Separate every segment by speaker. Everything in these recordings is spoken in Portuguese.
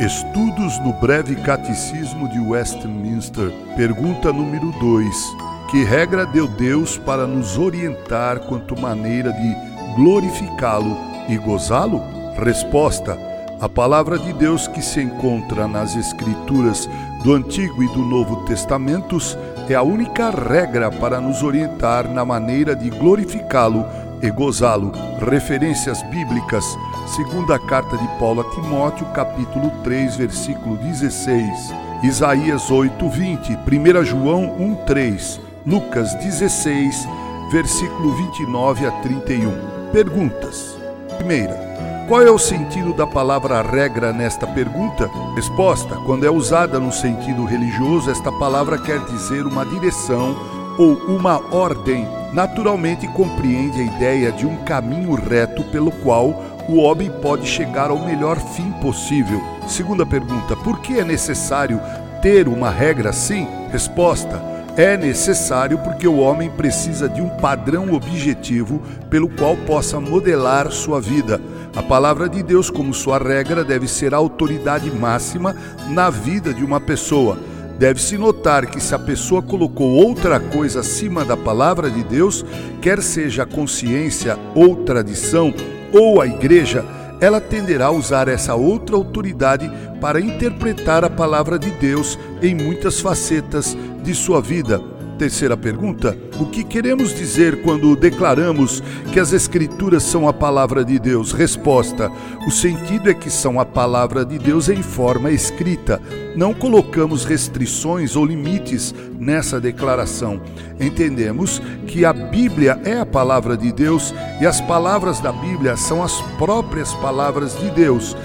Speaker 1: Estudos no Breve Catecismo de Westminster, pergunta número 2. Que regra deu Deus para nos orientar quanto maneira de glorificá-lo e gozá-lo? Resposta: A palavra de Deus que se encontra nas Escrituras do Antigo e do Novo Testamentos é a única regra para nos orientar na maneira de glorificá-lo e gozá-lo. Referências bíblicas, segunda carta de Paulo a Timóteo, capítulo 3, versículo 16, Isaías 8, 20, 1 João 1, 3, Lucas 16, versículo 29 a 31. Perguntas. Primeira, qual é o sentido da palavra regra nesta pergunta? Resposta: quando é usada no sentido religioso, esta palavra quer dizer uma direção ou uma ordem. Naturalmente compreende a ideia de um caminho reto pelo qual o homem pode chegar ao melhor fim possível. Segunda pergunta: por que é necessário ter uma regra assim? Resposta: é necessário porque o homem precisa de um padrão objetivo pelo qual possa modelar sua vida. A palavra de Deus, como sua regra, deve ser a autoridade máxima na vida de uma pessoa. Deve-se notar que se a pessoa colocou outra coisa acima da palavra de Deus, quer seja a consciência ou tradição ou a igreja, ela tenderá a usar essa outra autoridade para interpretar a palavra de Deus em muitas facetas de sua vida. Terceira pergunta: o que queremos dizer quando declaramos que as Escrituras são a palavra de Deus? Resposta: o sentido é que são a palavra de Deus em forma escrita. Não colocamos restrições ou limites nessa declaração. Entendemos que a Bíblia é a palavra de Deus e as palavras da Bíblia são as próprias palavras de Deus.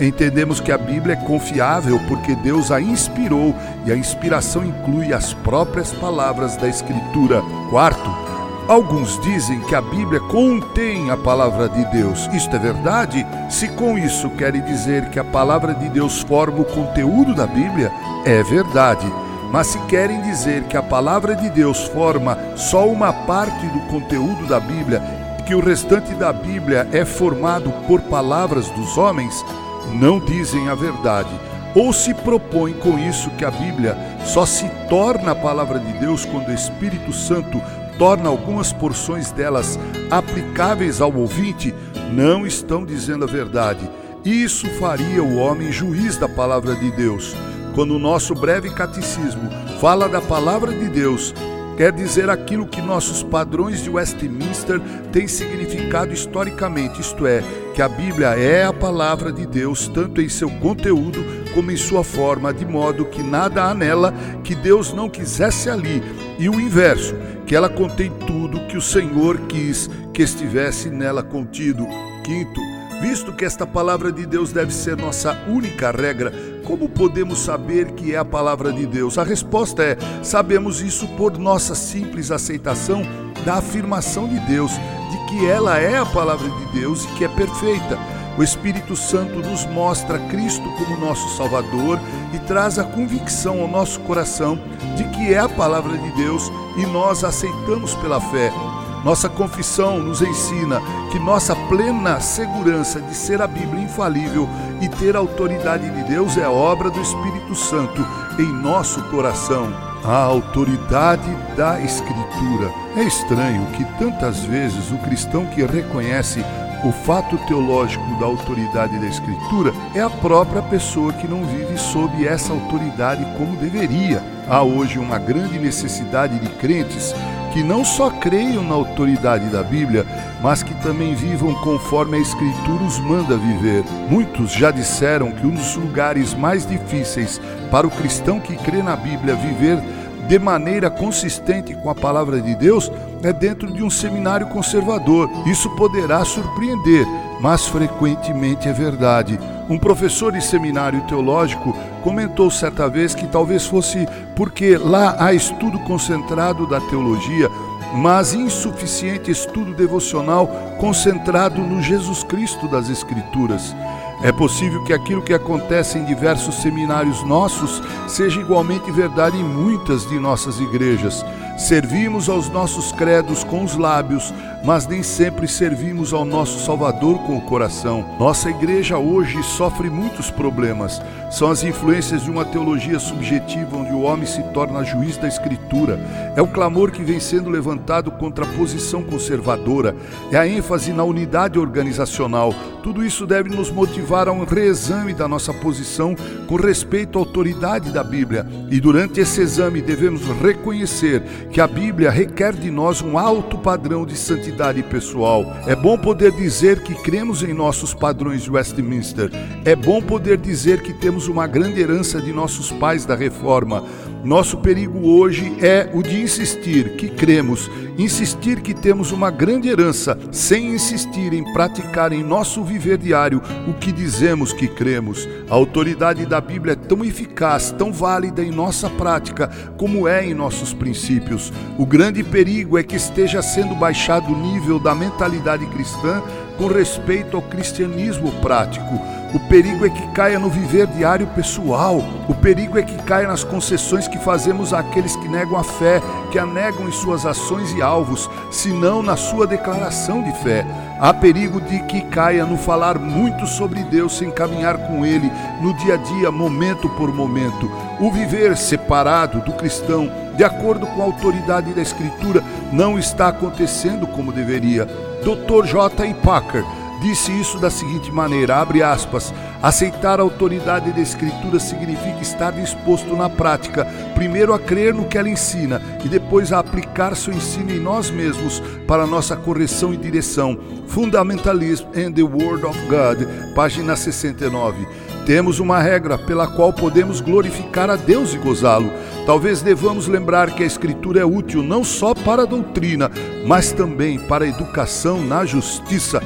Speaker 1: Entendemos que a Bíblia é confiável porque Deus a inspirou e a inspiração inclui as próprias palavras da Escritura. Quarto, alguns dizem que a Bíblia contém a palavra de Deus. Isto é verdade? Se com isso querem dizer que a palavra de Deus forma o conteúdo da Bíblia, é verdade. Mas se querem dizer que a palavra de Deus forma só uma parte do conteúdo da Bíblia que o restante da Bíblia é formado por palavras dos homens, não dizem a verdade, ou se propõem com isso que a Bíblia só se torna a palavra de Deus quando o Espírito Santo torna algumas porções delas aplicáveis ao ouvinte, não estão dizendo a verdade. Isso faria o homem juiz da palavra de Deus. Quando o nosso breve catecismo fala da palavra de Deus, quer dizer aquilo que nossos padrões de Westminster têm significado historicamente, isto é, que a Bíblia é a palavra de Deus, tanto em seu conteúdo como em sua forma, de modo que nada há nela que Deus não quisesse ali, e o inverso, que ela contém tudo que o Senhor quis que estivesse nela contido. Quinto, visto que esta palavra de Deus deve ser nossa única regra, como podemos saber que é a palavra de Deus? A resposta é: sabemos isso por nossa simples aceitação da afirmação de Deus, de que ela é a palavra de Deus e que é perfeita. O Espírito Santo nos mostra Cristo como nosso Salvador e traz a convicção ao nosso coração de que é a palavra de Deus e nós aceitamos pela fé. Nossa confissão nos ensina que nossa plena segurança de ser a Bíblia infalível e ter a autoridade de Deus é obra do Espírito Santo em nosso coração. A autoridade da Escritura. É estranho que tantas vezes o cristão que reconhece o fato teológico da autoridade da Escritura é a própria pessoa que não vive sob essa autoridade como deveria. Há hoje uma grande necessidade de crentes que não só creiam na autoridade da Bíblia, mas que também vivam conforme a Escritura os manda viver. Muitos já disseram que um dos lugares mais difíceis para o cristão que crê na Bíblia viver de maneira consistente com a palavra de Deus é dentro de um seminário conservador. Isso poderá surpreender, mas frequentemente é verdade. Um professor de seminário teológico comentou certa vez que talvez fosse porque lá há estudo concentrado da teologia, mas insuficiente estudo devocional concentrado no Jesus Cristo das Escrituras. É possível que aquilo que acontece em diversos seminários nossos seja igualmente verdade em muitas de nossas igrejas. Servimos aos nossos credos com os lábios, mas nem sempre servimos ao nosso Salvador com o coração. Nossa igreja hoje sofre muitos problemas. São as influências de uma teologia subjetiva onde o homem se torna juiz da Escritura. É o clamor que vem sendo levantado contra a posição conservadora. É a ênfase na unidade organizacional. Tudo isso deve nos motivar a um reexame da nossa posição com respeito à autoridade da Bíblia. E durante esse exame devemos reconhecer que a Bíblia requer de nós um alto padrão de santidade pessoal. É bom poder dizer que cremos em nossos padrões de Westminster. É bom poder dizer que temos uma grande herança de nossos pais da reforma. Nosso perigo hoje é o de insistir que cremos, insistir que temos uma grande herança, sem insistir em praticar em nosso viver diário o que dizemos que cremos. A autoridade da Bíblia é tão eficaz, tão válida em nossa prática, como é em nossos princípios. O grande perigo é que esteja sendo baixado o nível da mentalidade cristã com respeito ao cristianismo prático. O perigo é que caia no viver diário pessoal. O perigo é que caia nas concessões que fazemos àqueles que negam a fé, que a negam em suas ações e alvos, senão na sua declaração de fé. Há perigo de que caia no falar muito sobre Deus sem caminhar com Ele no dia a dia, momento por momento. O viver separado do cristão, de acordo com a autoridade da Escritura, não está acontecendo como deveria. Dr. J. E. Packer disse isso da seguinte maneira, abre aspas, aceitar a autoridade da escritura significa estar disposto na prática, primeiro a crer no que ela ensina e depois a aplicar seu ensino em nós mesmos para nossa correção e direção. Fundamentalism and the Word of God, página 69. Temos uma regra pela qual podemos glorificar a Deus e gozá-lo. Talvez devamos lembrar que a Escritura é útil não só para a doutrina, mas também para a educação na justiça.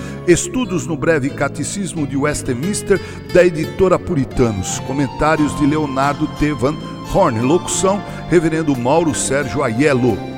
Speaker 1: Estudos no breve Catecismo de Westminster, da editora Puritanos. Comentários de Leonardo T. Van Horn. Locução: Reverendo Mauro Sérgio Aiello.